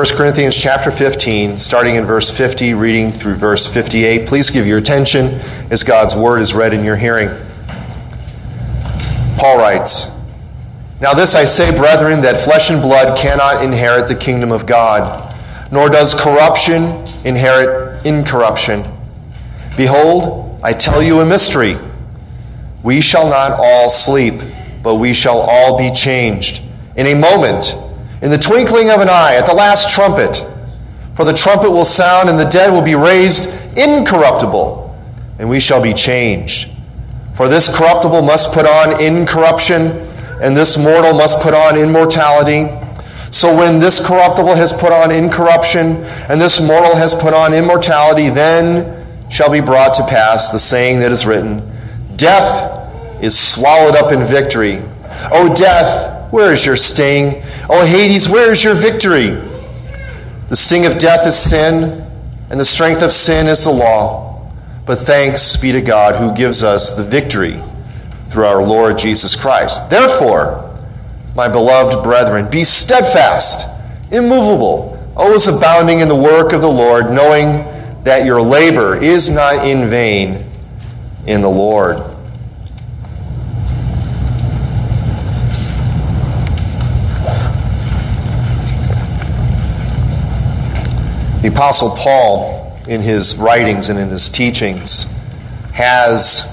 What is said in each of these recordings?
1 Corinthians chapter 15, starting in verse 50, reading through verse 58. Please give your attention as God's word is read in your hearing. Paul writes, Now this I say, brethren, that flesh and blood cannot inherit the kingdom of God, nor does corruption inherit incorruption. Behold, I tell you a mystery. We shall not all sleep, but we shall all be changed. In a moment, in the twinkling of an eye, at the last trumpet. For the trumpet will sound, and the dead will be raised incorruptible, and we shall be changed. For this corruptible must put on incorruption, and this mortal must put on immortality. So when this corruptible has put on incorruption, and this mortal has put on immortality, then shall be brought to pass the saying that is written Death is swallowed up in victory. O death, where is your sting? O Hades, where is your victory? The sting of death is sin, and the strength of sin is the law. But thanks be to God who gives us the victory through our Lord Jesus Christ. Therefore, my beloved brethren, be steadfast, immovable, always abounding in the work of the Lord, knowing that your labor is not in vain in the Lord. The Apostle Paul, in his writings and in his teachings, has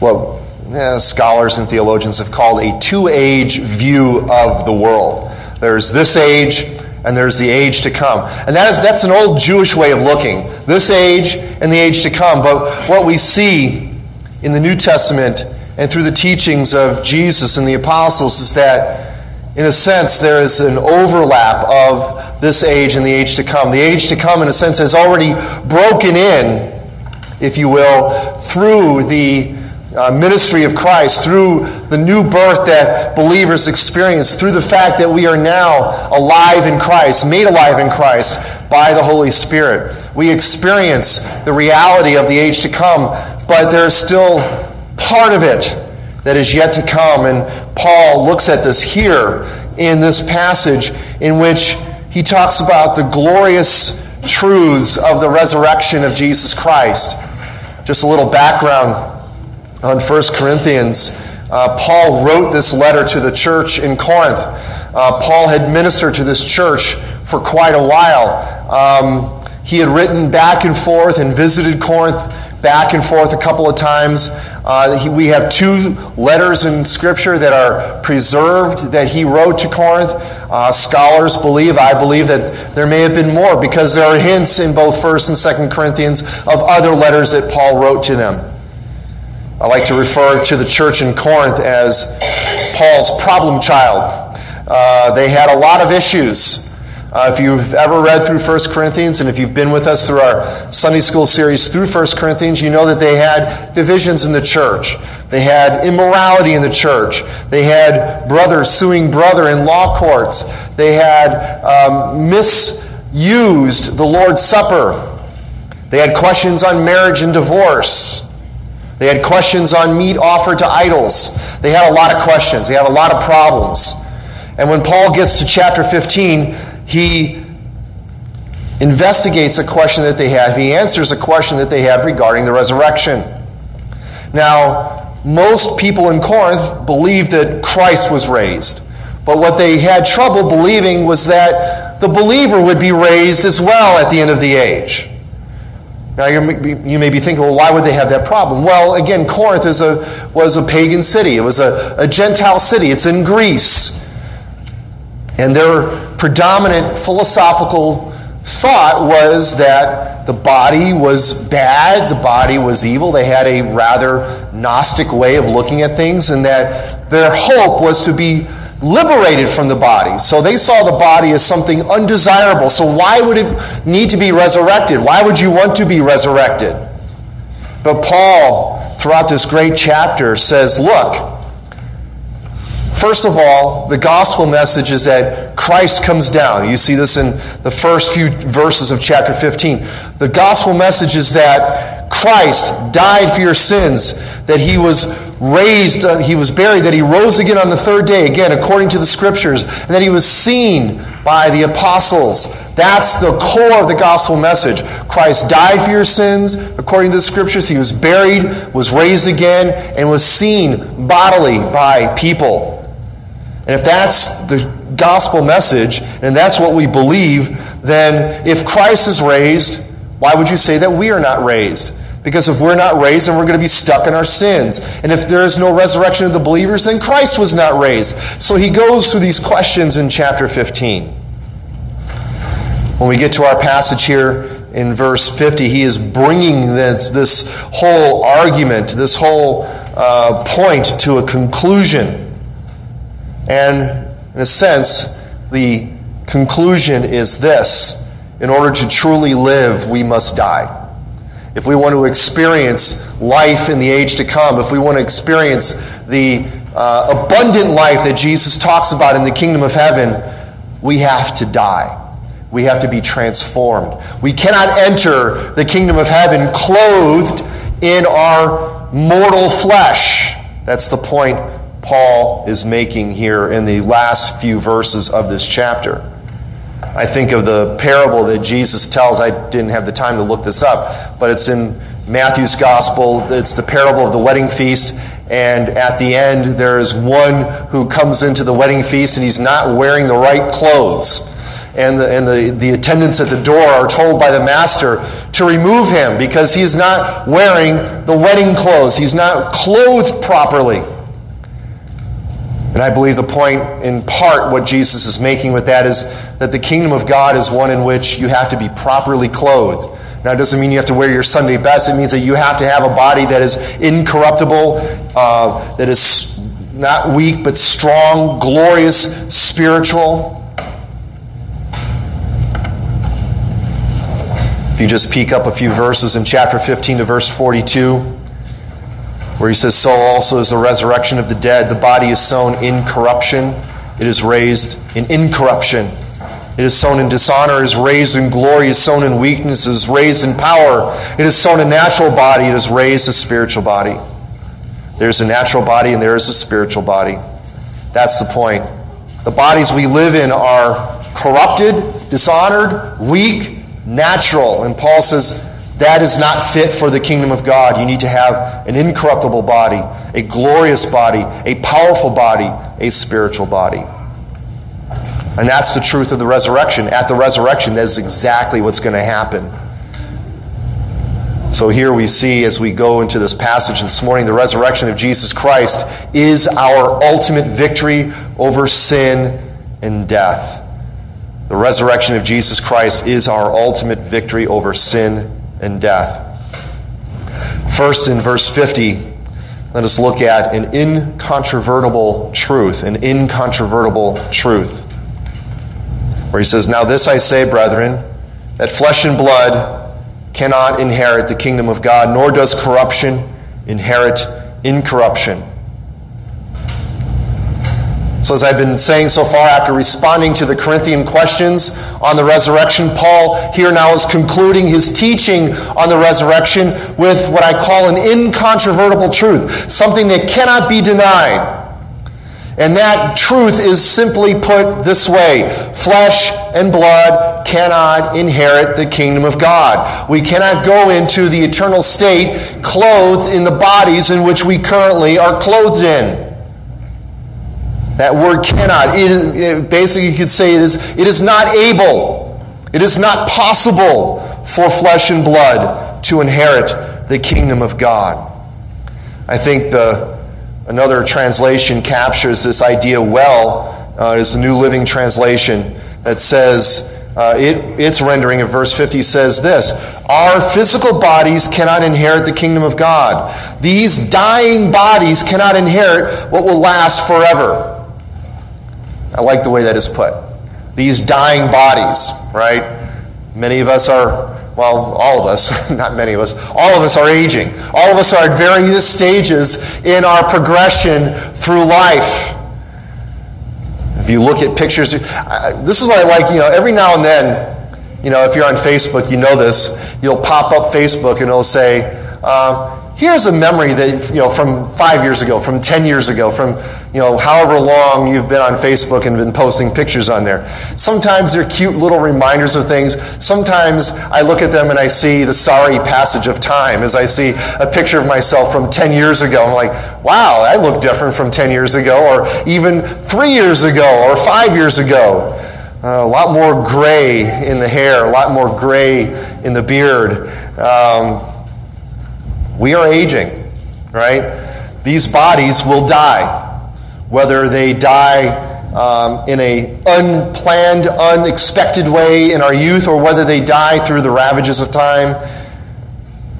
what eh, scholars and theologians have called a two age view of the world. There's this age, and there's the age to come. And that is, that's an old Jewish way of looking this age and the age to come. But what we see in the New Testament and through the teachings of Jesus and the apostles is that, in a sense, there is an overlap of this age and the age to come. The age to come, in a sense, has already broken in, if you will, through the uh, ministry of Christ, through the new birth that believers experience, through the fact that we are now alive in Christ, made alive in Christ by the Holy Spirit. We experience the reality of the age to come, but there's still part of it that is yet to come. And Paul looks at this here in this passage in which he talks about the glorious truths of the resurrection of Jesus Christ. Just a little background on 1 Corinthians. Uh, Paul wrote this letter to the church in Corinth. Uh, Paul had ministered to this church for quite a while. Um, he had written back and forth and visited Corinth back and forth a couple of times. Uh, he, we have two letters in Scripture that are preserved that he wrote to Corinth. Uh, scholars believe, I believe, that there may have been more because there are hints in both 1st and 2nd Corinthians of other letters that Paul wrote to them. I like to refer to the church in Corinth as Paul's problem child. Uh, they had a lot of issues. Uh, if you've ever read through 1 Corinthians and if you've been with us through our Sunday school series through 1 Corinthians, you know that they had divisions in the church. They had immorality in the church. They had brothers suing brother in law courts. They had um, misused the Lord's Supper. They had questions on marriage and divorce. They had questions on meat offered to idols. They had a lot of questions. They had a lot of problems. And when Paul gets to chapter 15, he investigates a question that they have. He answers a question that they have regarding the resurrection. Now, most people in Corinth believed that Christ was raised. But what they had trouble believing was that the believer would be raised as well at the end of the age. Now you may be thinking, well, why would they have that problem? Well, again, Corinth is a, was a pagan city. It was a, a Gentile city. It's in Greece. And their predominant philosophical thought was that the body was bad, the body was evil. They had a rather Gnostic way of looking at things, and that their hope was to be liberated from the body. So they saw the body as something undesirable. So why would it need to be resurrected? Why would you want to be resurrected? But Paul, throughout this great chapter, says, look, First of all, the gospel message is that Christ comes down. You see this in the first few verses of chapter 15. The gospel message is that Christ died for your sins, that he was raised, uh, he was buried, that he rose again on the third day, again, according to the scriptures, and that he was seen by the apostles. That's the core of the gospel message. Christ died for your sins, according to the scriptures. He was buried, was raised again, and was seen bodily by people. And if that's the gospel message, and that's what we believe, then if Christ is raised, why would you say that we are not raised? Because if we're not raised, then we're going to be stuck in our sins. And if there is no resurrection of the believers, then Christ was not raised. So he goes through these questions in chapter 15. When we get to our passage here in verse 50, he is bringing this, this whole argument, this whole uh, point to a conclusion. And in a sense, the conclusion is this in order to truly live, we must die if we want to experience life in the age to come, if we want to experience the uh, abundant life that Jesus talks about in the kingdom of heaven, we have to die. We have to be transformed. We cannot enter the kingdom of heaven clothed in our mortal flesh. That's the point Paul is making here in the last few verses of this chapter. I think of the parable that Jesus tells. I didn't have the time to look this up, but it's in Matthew's gospel. It's the parable of the wedding feast. And at the end, there is one who comes into the wedding feast and he's not wearing the right clothes. And, the, and the, the attendants at the door are told by the master to remove him because he's not wearing the wedding clothes. He's not clothed properly. And I believe the point, in part, what Jesus is making with that is that the kingdom of God is one in which you have to be properly clothed. Now, it doesn't mean you have to wear your Sunday best. It means that you have to have a body that is incorruptible, uh, that is not weak, but strong, glorious, spiritual. If you just peek up a few verses in chapter 15 to verse 42, where he says, So also is the resurrection of the dead. The body is sown in corruption, it is raised in incorruption. It is sown in dishonor, is raised in glory, is sown in weakness, is raised in power. It is sown a natural body, it is raised a spiritual body. There's a natural body and there is a spiritual body. That's the point. The bodies we live in are corrupted, dishonored, weak, natural. And Paul says that is not fit for the kingdom of God. You need to have an incorruptible body, a glorious body, a powerful body, a spiritual body. And that's the truth of the resurrection. At the resurrection, that's exactly what's going to happen. So here we see, as we go into this passage this morning, the resurrection of Jesus Christ is our ultimate victory over sin and death. The resurrection of Jesus Christ is our ultimate victory over sin and death. First, in verse 50, let us look at an incontrovertible truth, an incontrovertible truth. Where he says, Now this I say, brethren, that flesh and blood cannot inherit the kingdom of God, nor does corruption inherit incorruption. So, as I've been saying so far, after responding to the Corinthian questions on the resurrection, Paul here now is concluding his teaching on the resurrection with what I call an incontrovertible truth, something that cannot be denied. And that truth is simply put this way flesh and blood cannot inherit the kingdom of God. We cannot go into the eternal state clothed in the bodies in which we currently are clothed in. That word cannot. It, is, it, basically, you could say it is, it is not able, it is not possible for flesh and blood to inherit the kingdom of God. I think the, another translation captures this idea well. Uh, it's the New Living Translation that says, uh, it, its rendering of verse 50 says this Our physical bodies cannot inherit the kingdom of God. These dying bodies cannot inherit what will last forever. I like the way that is put. These dying bodies, right? Many of us are, well, all of us, not many of us, all of us are aging. All of us are at various stages in our progression through life. If you look at pictures, this is what I like, you know, every now and then, you know, if you're on Facebook, you know this, you'll pop up Facebook and it'll say, uh, here's a memory that you know from five years ago from 10 years ago from you know however long you've been on facebook and been posting pictures on there. Sometimes they're cute little reminders of things. Sometimes i look at them and i see the sorry passage of time as i see a picture of myself from 10 years ago. I'm like wow i look different from 10 years ago or even three years ago or five years ago. Uh, a lot more gray in the hair a lot more gray in the beard. Um, we are aging, right? These bodies will die. Whether they die um, in an unplanned, unexpected way in our youth or whether they die through the ravages of time,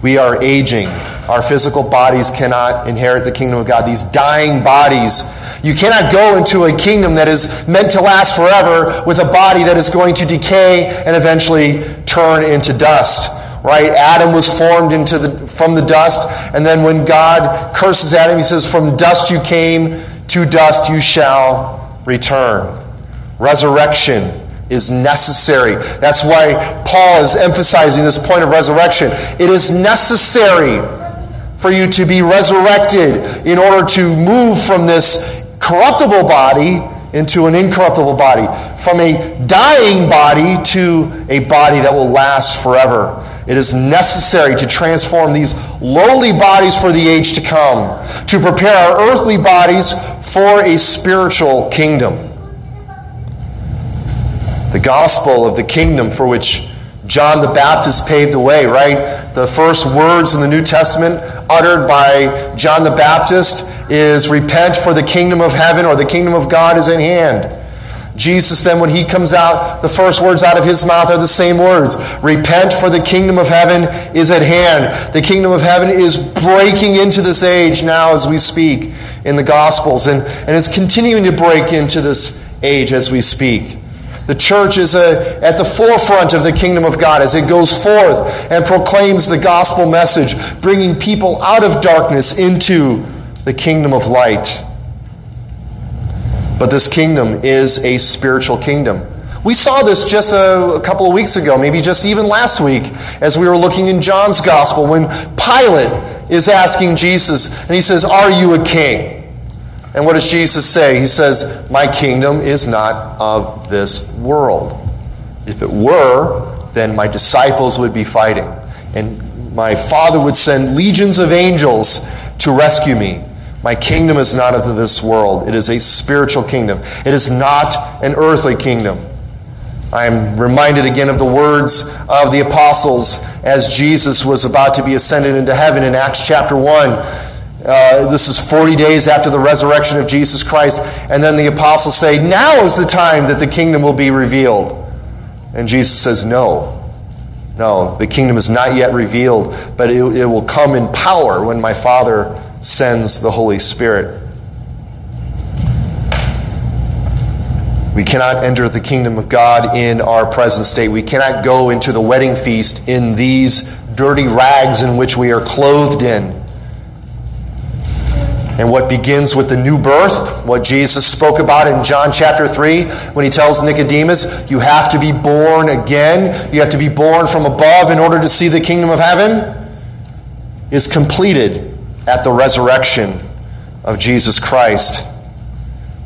we are aging. Our physical bodies cannot inherit the kingdom of God. These dying bodies, you cannot go into a kingdom that is meant to last forever with a body that is going to decay and eventually turn into dust right? Adam was formed into the, from the dust, and then when God curses Adam, he says, From dust you came, to dust you shall return. Resurrection is necessary. That's why Paul is emphasizing this point of resurrection. It is necessary for you to be resurrected in order to move from this corruptible body into an incorruptible body, from a dying body to a body that will last forever. It is necessary to transform these lowly bodies for the age to come, to prepare our earthly bodies for a spiritual kingdom. The gospel of the kingdom for which John the Baptist paved the way, right? The first words in the New Testament uttered by John the Baptist is repent for the kingdom of heaven or the kingdom of God is at hand. Jesus, then, when he comes out, the first words out of his mouth are the same words Repent, for the kingdom of heaven is at hand. The kingdom of heaven is breaking into this age now as we speak in the Gospels, and, and is continuing to break into this age as we speak. The church is a, at the forefront of the kingdom of God as it goes forth and proclaims the gospel message, bringing people out of darkness into the kingdom of light. But this kingdom is a spiritual kingdom. We saw this just a, a, couple of weeks ago, maybe just even last week, as we were looking in John's gospel when Pilate is asking Jesus, and he says, Are you a king? And what does Jesus say? He says, My kingdom is not of this world. If it were, then my disciples would be fighting, and my Father would send legions of angels to rescue me. My kingdom is not of this world. It is a spiritual kingdom. It is not an earthly kingdom. I am reminded again of the words of the apostles as Jesus was about to be ascended into heaven in Acts chapter 1. Uh, this is 40 days after the resurrection of Jesus Christ. And then the apostles say, Now is the time that the kingdom will be revealed. And Jesus says, No. No, the kingdom is not yet revealed, but it, it will come in power when my Father sends the Holy Spirit. We cannot enter the kingdom of God in our present state. We cannot go into the wedding feast in these dirty rags in which we are clothed in. And what begins with the new birth, what Jesus spoke about in John chapter 3, when he tells Nicodemus, you have to be born again, you have to be born from above in order to see the kingdom of heaven, is completed at the resurrection of Jesus Christ.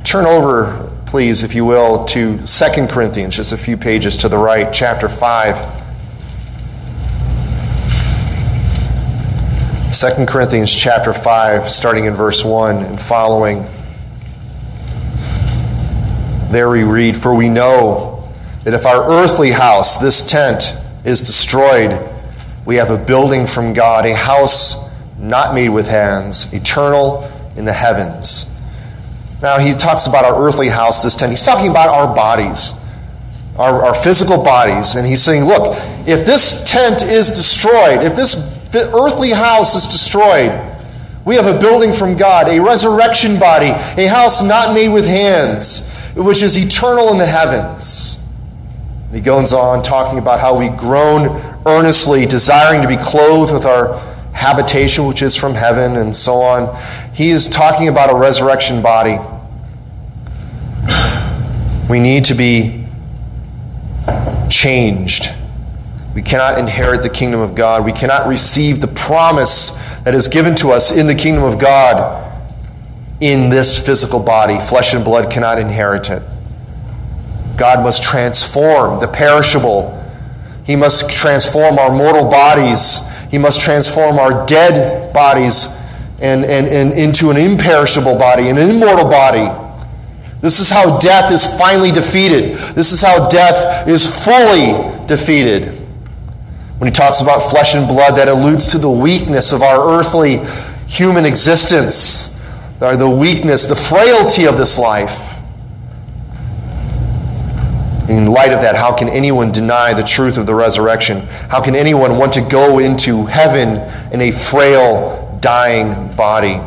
Turn over, please, if you will, to 2 Corinthians, just a few pages to the right, chapter 5. 2 Corinthians chapter 5, starting in verse 1 and following. There we read, For we know that if our earthly house, this tent, is destroyed, we have a building from God, a house not made with hands, eternal in the heavens. Now, he talks about our earthly house this time. He's talking about our bodies, our, our physical bodies. And he's saying, look, if this tent is destroyed, if this earthly house is destroyed, we have a building from God, a resurrection body, a house not made with hands, which is eternal in the heavens. he goes on talking about how we groan earnestly, desiring to be clothed with our habitation which is from heaven, and so on. He is talking about a resurrection body. We need to be changed. We cannot inherit the kingdom of God. We cannot receive the promise that is given to us in the kingdom of God in this physical body. Flesh and blood cannot inherit it. God must transform the perishable. He must transform our mortal bodies. He must transform our dead bodies and, and, and into an imperishable body, an immortal body. This is how death is finally defeated. This is how death is fully defeated. When he talks about flesh and blood, that alludes to the weakness of our earthly human existence, the weakness, the frailty of this life. In light of that, how can anyone deny the truth of the resurrection? How can anyone want to go into heaven in a frail, dying body?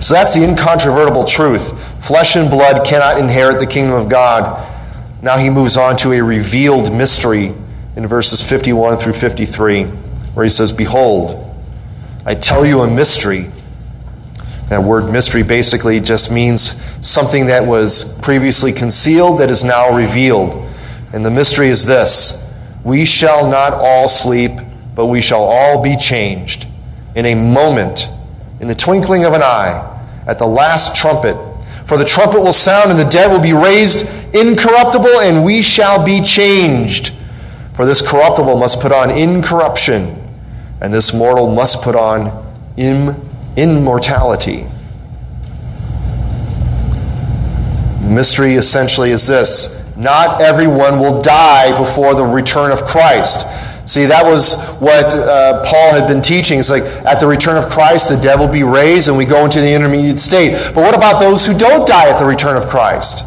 So that's the incontrovertible truth. Flesh and blood cannot inherit the kingdom of God. Now he moves on to a revealed mystery in verses 51 through 53, where he says, Behold, I tell you a mystery. That word mystery basically just means something that was previously concealed that is now revealed. And the mystery is this We shall not all sleep, but we shall all be changed in a moment, in the twinkling of an eye, at the last trumpet. For the trumpet will sound, and the dead will be raised incorruptible, and we shall be changed. For this corruptible must put on incorruption, and this mortal must put on Im- immortality. The mystery essentially is this not everyone will die before the return of Christ. See, that was what uh, Paul had been teaching. It's like at the return of Christ, the dead will be raised and we go into the intermediate state. But what about those who don't die at the return of Christ?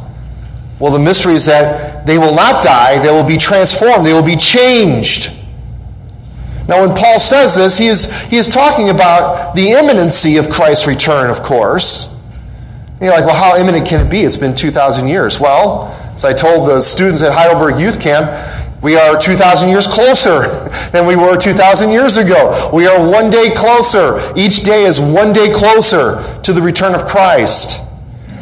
Well, the mystery is that they will not die, they will be transformed, they will be changed. Now, when Paul says this, he is, he is talking about the imminency of Christ's return, of course. You're like, well, how imminent can it be? It's been 2,000 years. Well, as I told the students at Heidelberg Youth Camp, we are 2,000 years closer than we were 2,000 years ago. We are one day closer. Each day is one day closer to the return of Christ.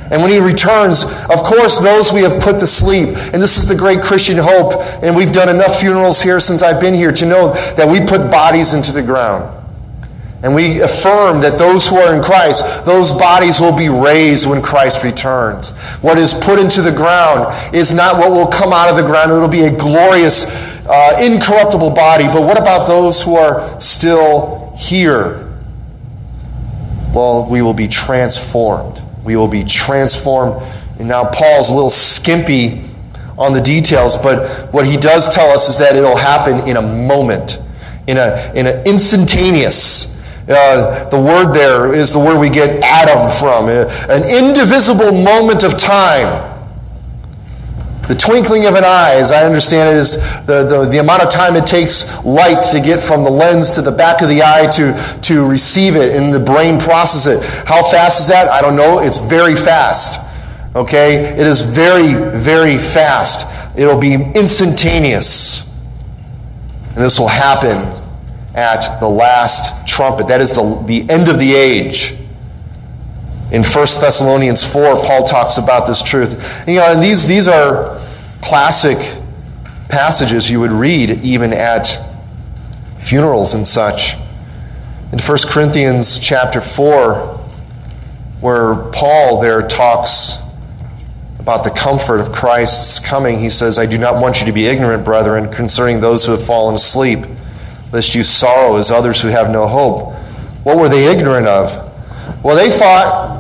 And when he returns, of course, those we have put to sleep. And this is the great Christian hope. And we've done enough funerals here since I've been here to know that we put bodies into the ground. And we affirm that those who are in Christ, those bodies will be raised when Christ returns. What is put into the ground is not what will come out of the ground. It'll be a glorious, uh, incorruptible body. But what about those who are still here? Well, we will be transformed. We will be transformed. And now Paul's a little skimpy on the details, but what he does tell us is that it'll happen in a moment, in a in an instantaneous uh, the word there is the word we get atom from, uh, an indivisible moment of time. The twinkling of an eye, as I understand it, is the, the, the, amount of time it takes light to get from the lens to the back of the eye to, to receive it and the brain process it. How fast is that? I don't know. It's very fast. Okay? It is very, very fast. It'll be instantaneous. And this will happen at the last trumpet. That is the, the end of the age. In 1 Thessalonians 4, Paul talks about this truth. You know, and these, these are classic passages you would read even at funerals and such. In 1 Corinthians chapter 4, where Paul there talks about the comfort of Christ's coming, he says, I do not want you to be ignorant, brethren, concerning those who have fallen asleep lest you sorrow as others who have no hope. What were they ignorant of? Well, they thought,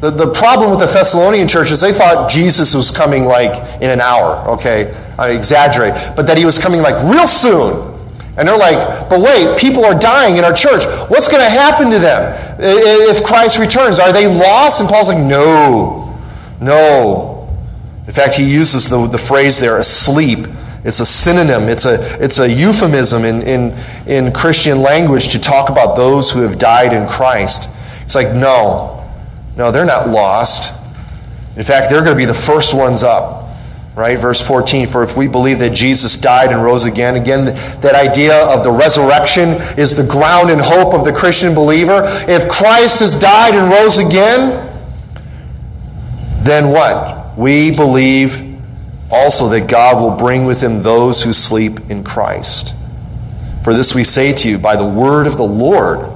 the, the problem with the Thessalonian church is they thought Jesus was coming like in an hour, okay? I exaggerate, but that he was coming like real soon. And they're like, but wait, people are dying in our church. What's going to happen to them if Christ returns? Are they lost? And Paul's like, no, no. In fact, he uses the, the phrase there, asleep. It's a synonym, it's a, it's a euphemism in, in, in Christian language to talk about those who have died in Christ. It's like, no, no, they're not lost. In fact, they're going to be the first ones up. Right? Verse 14, for if we believe that Jesus died and rose again, again, that idea of the resurrection is the ground and hope of the Christian believer. If Christ has died and rose again, then what? We believe also that God will bring with him those who sleep in Christ. For this we say to you by the word of the Lord,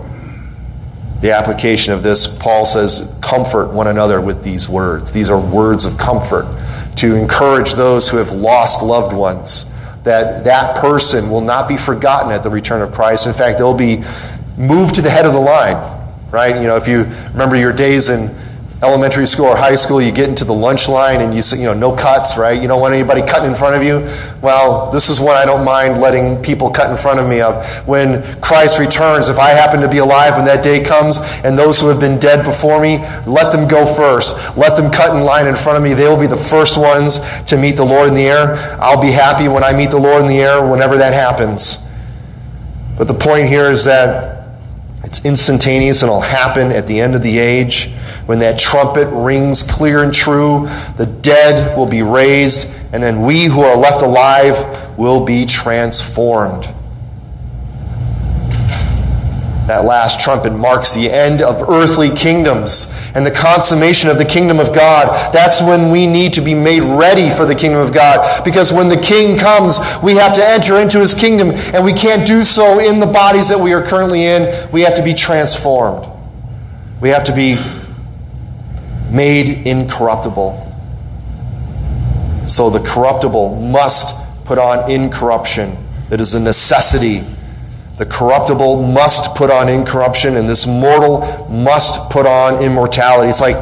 the application of this, Paul says, comfort one another with these words. These are words of comfort to encourage those who have lost loved ones that that person will not be forgotten at the return of Christ. In fact, they'll be moved to the head of the line, right? You know, if you remember your days in elementary school or high school, you get into the lunch line and you say, you know, no cuts, right? You don't want anybody cutting in front of you. Well, this is what I don't mind letting people cut in front of me of. When Christ returns, if I happen to be alive when that day comes and those who have been dead before me, let them go first. Let them cut in line in front of me. They will be the first ones to meet the Lord in the air. I'll be happy when I meet the Lord in the air whenever that happens. But the point here is that it's instantaneous and it'll happen at the end of the age. When that trumpet rings clear and true, the dead will be raised, and then we who are left alive will be transformed. That last trumpet marks the end of earthly kingdoms and the consummation of the kingdom of God. That's when we need to be made ready for the kingdom of God. Because when the king comes, we have to enter into his kingdom, and we can't do so in the bodies that we are currently in. We have to be transformed. We have to be made incorruptible. So the corruptible must put on incorruption. It is a necessity. The corruptible must put on incorruption, and this mortal must put on immortality. It's like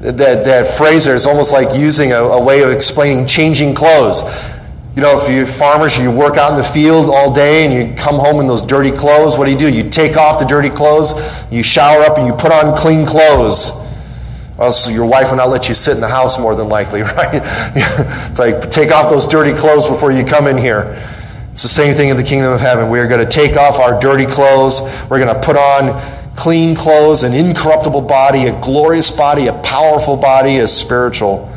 that, that phrase there is almost like using a, a way of explaining changing clothes. You know, if you farmers, you work out in the field all day and you come home in those dirty clothes, what do you do? You take off the dirty clothes, you shower up, and you put on clean clothes. Else your wife will not let you sit in the house more than likely, right? it's like take off those dirty clothes before you come in here. It's the same thing in the kingdom of heaven. We are going to take off our dirty clothes. We're going to put on clean clothes, an incorruptible body, a glorious body, a powerful body, a spiritual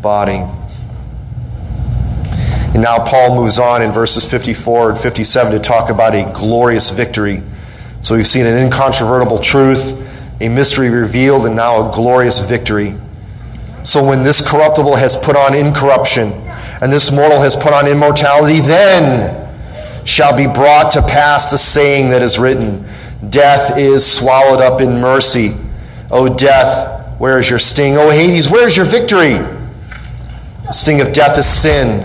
body. And now Paul moves on in verses 54 and 57 to talk about a glorious victory. So we've seen an incontrovertible truth a mystery revealed, and now a glorious victory. So when this corruptible has put on incorruption, and this mortal has put on immortality, then shall be brought to pass the saying that is written Death is swallowed up in mercy. O death, where is your sting? O Hades, where is your victory? The sting of death is sin,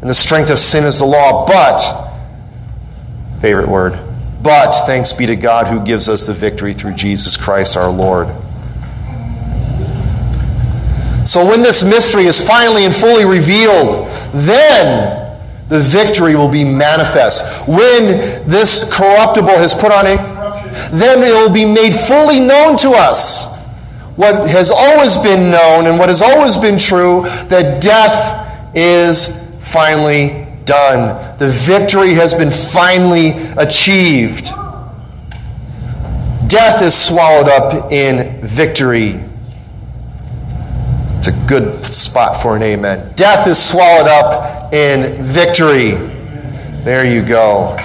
and the strength of sin is the law. But, favorite word, but thanks be to God who gives us the victory through Jesus Christ our Lord. So when this mystery is finally and fully revealed, then the victory will be manifest. When this corruptible has put on incorruption, then it will be made fully known to us what has always been known and what has always been true that death is finally done. The victory has been finally achieved. Death is swallowed up in victory. It's a good spot for an amen. Death is swallowed up in victory. There you go.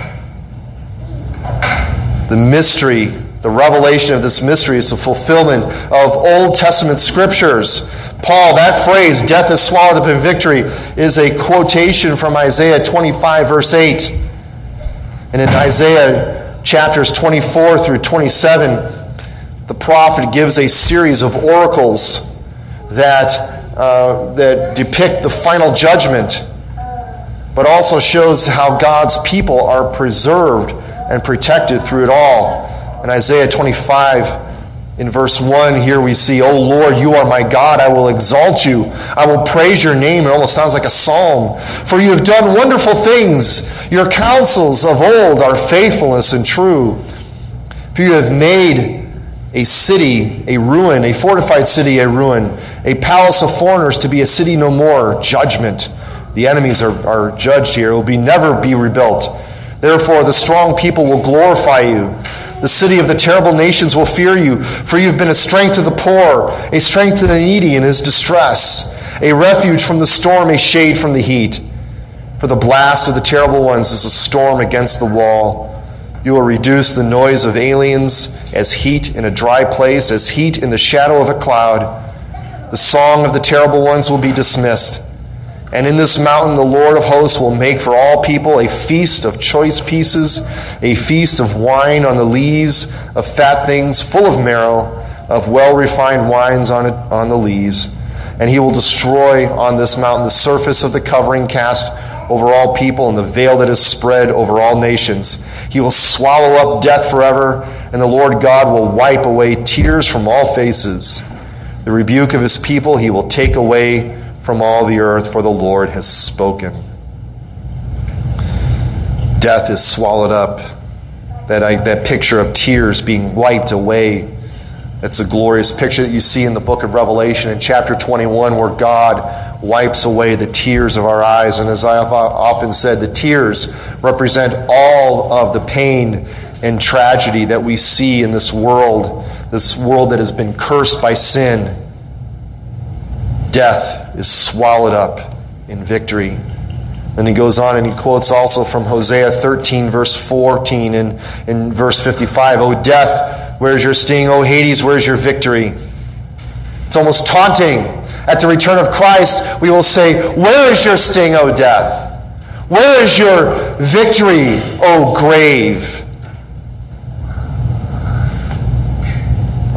The mystery, the revelation of this mystery is the fulfillment of Old Testament scriptures. Paul, that phrase, death is swallowed up in victory, is a quotation from Isaiah 25, verse 8. And in Isaiah chapters 24 through 27, the prophet gives a series of oracles that, uh, that depict the final judgment, but also shows how God's people are preserved and protected through it all. In Isaiah 25, in verse 1, here we see, O Lord, you are my God. I will exalt you. I will praise your name. It almost sounds like a psalm. For you have done wonderful things. Your counsels of old are faithfulness and true. For you have made a city a ruin, a fortified city a ruin, a palace of foreigners to be a city no more. Judgment. The enemies are, are judged here. It will be never be rebuilt. Therefore, the strong people will glorify you. The city of the terrible nations will fear you, for you've been a strength to the poor, a strength to the needy in his distress, a refuge from the storm, a shade from the heat. For the blast of the terrible ones is a storm against the wall. You will reduce the noise of aliens as heat in a dry place, as heat in the shadow of a cloud. The song of the terrible ones will be dismissed. And in this mountain, the Lord of hosts will make for all people a feast of choice pieces, a feast of wine on the lees, of fat things full of marrow, of well refined wines on, it, on the lees. And he will destroy on this mountain the surface of the covering cast over all people and the veil that is spread over all nations. He will swallow up death forever, and the Lord God will wipe away tears from all faces. The rebuke of his people he will take away from all the earth, for the Lord has spoken. Death is swallowed up. That, I, that picture of tears being wiped away. That's a glorious picture that you see in the book of Revelation in chapter 21, where God wipes away the tears of our eyes. And as I have often said, the tears represent all of the pain and tragedy that we see in this world, this world that has been cursed by sin. Death is swallowed up in victory. Then he goes on and he quotes also from Hosea 13, verse 14, and in verse 55 O death, where's your sting? O Hades, where's your victory? It's almost taunting. At the return of Christ, we will say, Where is your sting, O death? Where is your victory, O grave?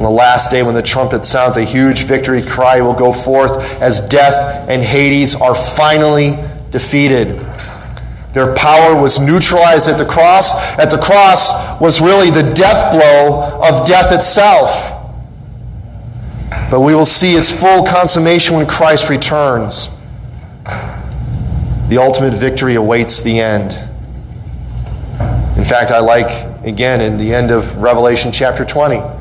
The last day, when the trumpet sounds, a huge victory cry will go forth as death and Hades are finally defeated. Their power was neutralized at the cross. At the cross was really the death blow of death itself. But we will see its full consummation when Christ returns. The ultimate victory awaits the end. In fact, I like, again, in the end of Revelation chapter 20,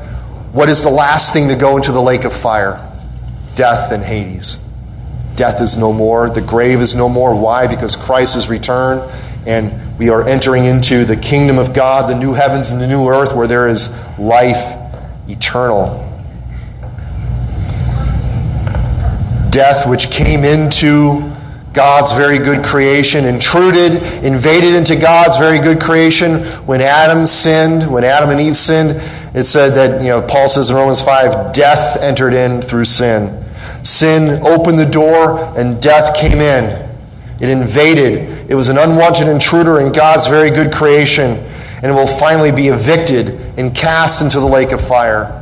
what is the last thing to go into the lake of fire? Death and Hades. Death is no more. The grave is no more. Why? Because Christ has returned and we are entering into the kingdom of God, the new heavens and the new earth where there is life eternal. Death, which came into God's very good creation, intruded, invaded into God's very good creation when Adam sinned, when Adam and Eve sinned. It said that, you know, Paul says in Romans 5, death entered in through sin. Sin opened the door and death came in. It invaded. It was an unwanted intruder in God's very good creation, and it will finally be evicted and cast into the lake of fire.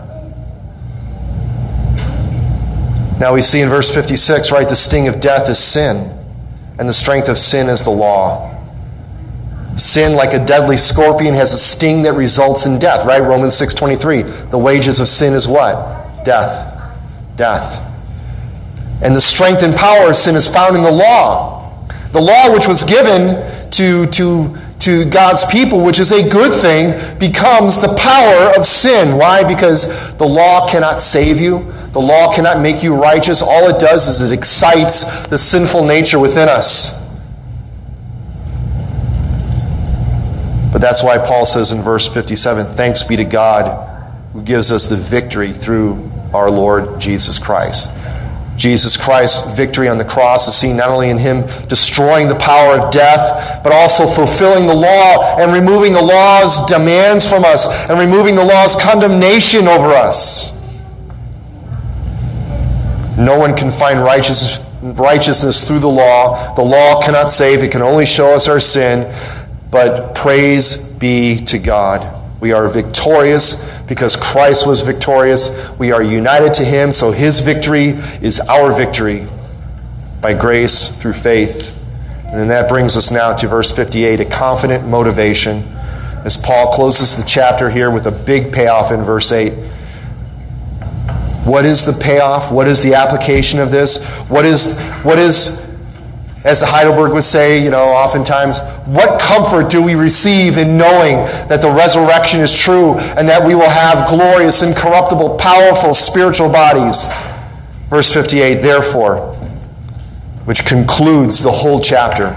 Now we see in verse 56, right, the sting of death is sin and the strength of sin is the law. Sin, like a deadly scorpion, has a sting that results in death, right? Romans 6.23. The wages of sin is what? Death. Death. And the strength and power of sin is found in the law. The law which was given to, to, to God's people, which is a good thing, becomes the power of sin. Why? Because the law cannot save you. The law cannot make you righteous. All it does is it excites the sinful nature within us. But that's why Paul says in verse 57 Thanks be to God who gives us the victory through our Lord Jesus Christ. Jesus Christ's victory on the cross is seen not only in him destroying the power of death, but also fulfilling the law and removing the law's demands from us and removing the law's condemnation over us. No one can find righteousness, righteousness through the law. The law cannot save, it can only show us our sin. But praise be to God. We are victorious because Christ was victorious. We are united to Him, so His victory is our victory by grace through faith. And then that brings us now to verse 58 a confident motivation. As Paul closes the chapter here with a big payoff in verse 8. What is the payoff? What is the application of this? What is, what is, as Heidelberg would say, you know, oftentimes, what comfort do we receive in knowing that the resurrection is true and that we will have glorious, incorruptible, powerful spiritual bodies? Verse 58, therefore, which concludes the whole chapter.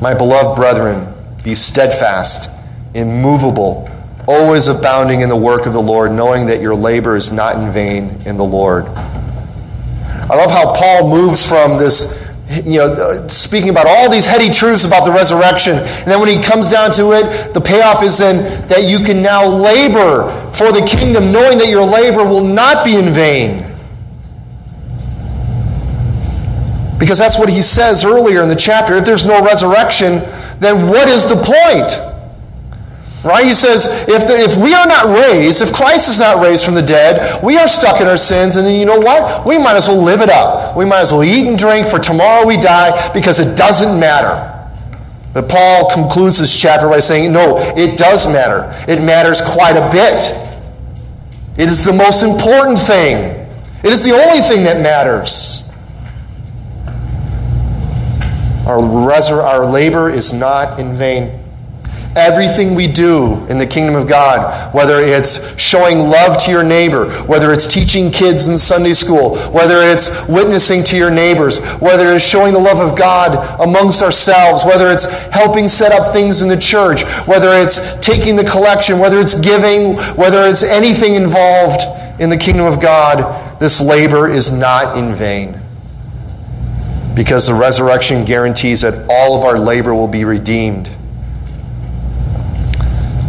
My beloved brethren, be steadfast, immovable, always abounding in the work of the Lord, knowing that your labor is not in vain in the Lord. I love how Paul moves from this, you know, uh, speaking about all these heady truths about the resurrection, and then when he comes down to it, the payoff is then that you can now labor for the kingdom, knowing that your labor will not be in vain. Because that's what he says earlier in the chapter. If there's no resurrection, then what is the point? Right? He says, if, the, if we are not raised, if Christ is not raised from the dead, we are stuck in our sins, and then you know what? We might as well live it up. We might as well eat and drink, for tomorrow we die, because it doesn't matter. But Paul concludes this chapter by saying, no, it does matter. It matters quite a bit. It is the most important thing. It is the only thing that matters. Our, resur- our labor is not in vain. Everything we do in the kingdom of God, whether it's showing love to your neighbor, whether it's teaching kids in Sunday school, whether it's witnessing to your neighbors, whether it's showing the love of God amongst ourselves, whether it's helping set up things in the church, whether it's taking the collection, whether it's giving, whether it's anything involved in the kingdom of God, this labor is not in vain. Because the resurrection guarantees that all of our labor will be redeemed.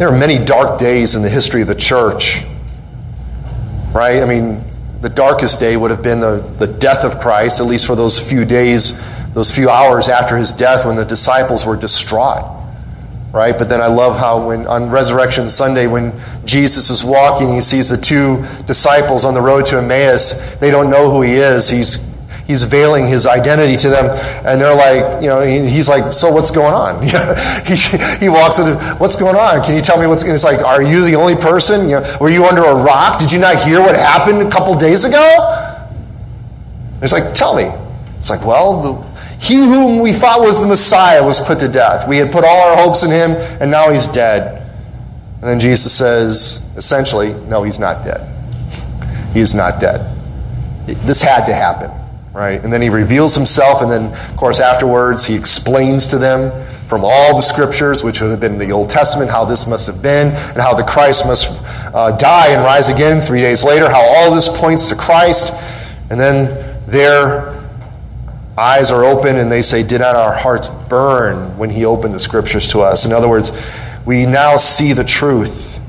There are many dark days in the history of the church, right? I mean, the darkest day would have been the, the death of Christ, at least for those few days, those few hours after his death when the disciples were distraught, right? But then I love how when on Resurrection Sunday, when Jesus is walking, he sees the two disciples on the road to Emmaus. They don't know who he is. He's he's veiling his identity to them and they're like you know he's like so what's going on? He, he walks into what's going on? Can you tell me what's it's like are you the only person? You know, were you under a rock? Did you not hear what happened a couple days ago? It's like tell me. It's like well the, he whom we thought was the messiah was put to death. We had put all our hopes in him and now he's dead. And then jesus says essentially no he's not dead. He is not dead. This had to happen right? And then he reveals himself, and then, of course, afterwards, he explains to them from all the scriptures, which would have been the Old Testament, how this must have been, and how the Christ must uh, die and rise again three days later, how all this points to Christ. And then their eyes are open, and they say, Did not our hearts burn when he opened the scriptures to us? In other words, we now see the truth.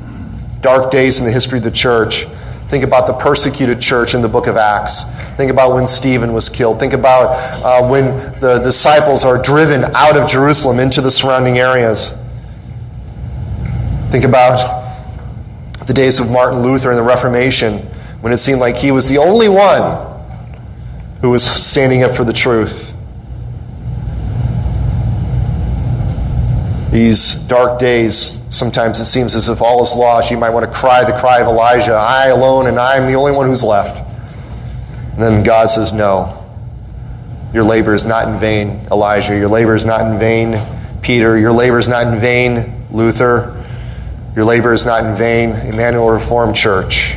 Dark days in the history of the church. Think about the persecuted church in the book of Acts. Think about when Stephen was killed. Think about uh, when the disciples are driven out of Jerusalem into the surrounding areas. Think about the days of Martin Luther and the Reformation when it seemed like he was the only one who was standing up for the truth. These dark days, sometimes it seems as if all is lost. You might want to cry the cry of Elijah I alone, and I am the only one who's left. And then God says, No. Your labor is not in vain, Elijah. Your labor is not in vain, Peter. Your labor is not in vain, Luther. Your labor is not in vain, Emmanuel Reformed Church.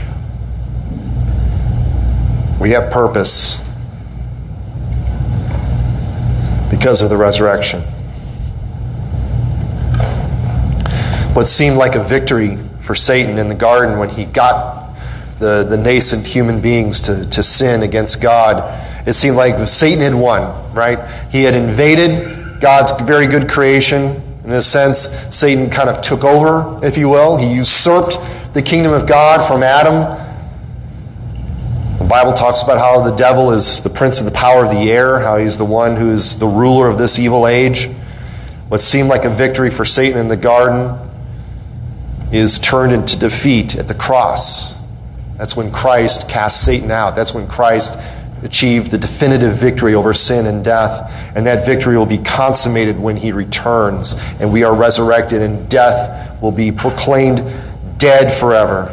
We have purpose because of the resurrection. What seemed like a victory for Satan in the garden when he got the, the nascent human beings to, to sin against God. It seemed like Satan had won, right? He had invaded God's very good creation. In a sense, Satan kind of took over, if you will. He usurped the kingdom of God from Adam. The Bible talks about how the devil is the prince of the power of the air, how he's the one who is the ruler of this evil age. What seemed like a victory for Satan in the garden is turned into defeat at the cross. That's when Christ cast Satan out. That's when Christ achieved the definitive victory over sin and death. And that victory will be consummated when he returns and we are resurrected, and death will be proclaimed dead forever.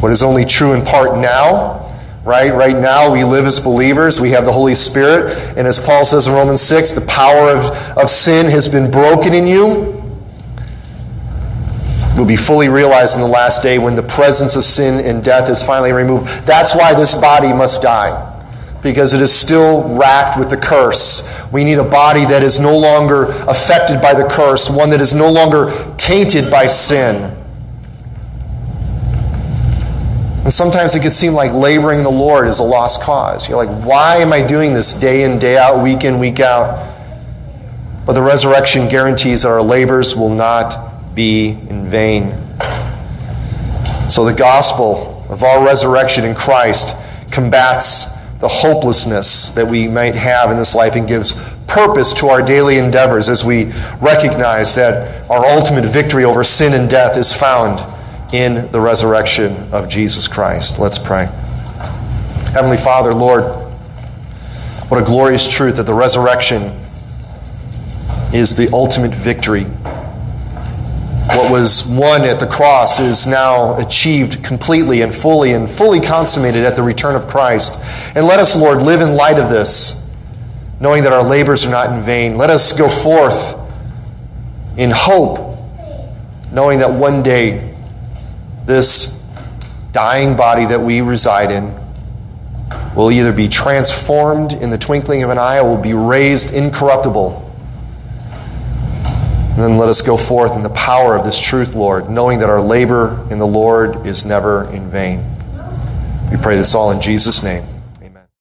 What is only true in part now right? Right now, we live as believers. We have the Holy Spirit. And as Paul says in Romans 6, the power of, of sin has been broken in you will be fully realized in the last day when the presence of sin and death is finally removed. That's why this body must die, because it is still racked with the curse. We need a body that is no longer affected by the curse, one that is no longer tainted by sin. And sometimes it could seem like laboring the Lord is a lost cause. You're like, why am I doing this day in, day out, week in, week out? But the resurrection guarantees that our labors will not be in vain. So the gospel of our resurrection in Christ combats the hopelessness that we might have in this life and gives purpose to our daily endeavors as we recognize that our ultimate victory over sin and death is found in the resurrection of Jesus Christ. Let's pray. Heavenly Father, Lord, what a glorious truth that the resurrection is the ultimate victory. What was won at the cross is now achieved completely and fully and fully consummated at the return of Christ. And let us, Lord, live in light of this, knowing that our labors are not in vain. Let us go forth in hope, knowing that one day this dying body that we reside in will either be transformed in the twinkling of an eye or will be raised incorruptible. And then let us go forth in the power of this truth, Lord, knowing that our labor in the Lord is never in vain. We pray this all in Jesus' name.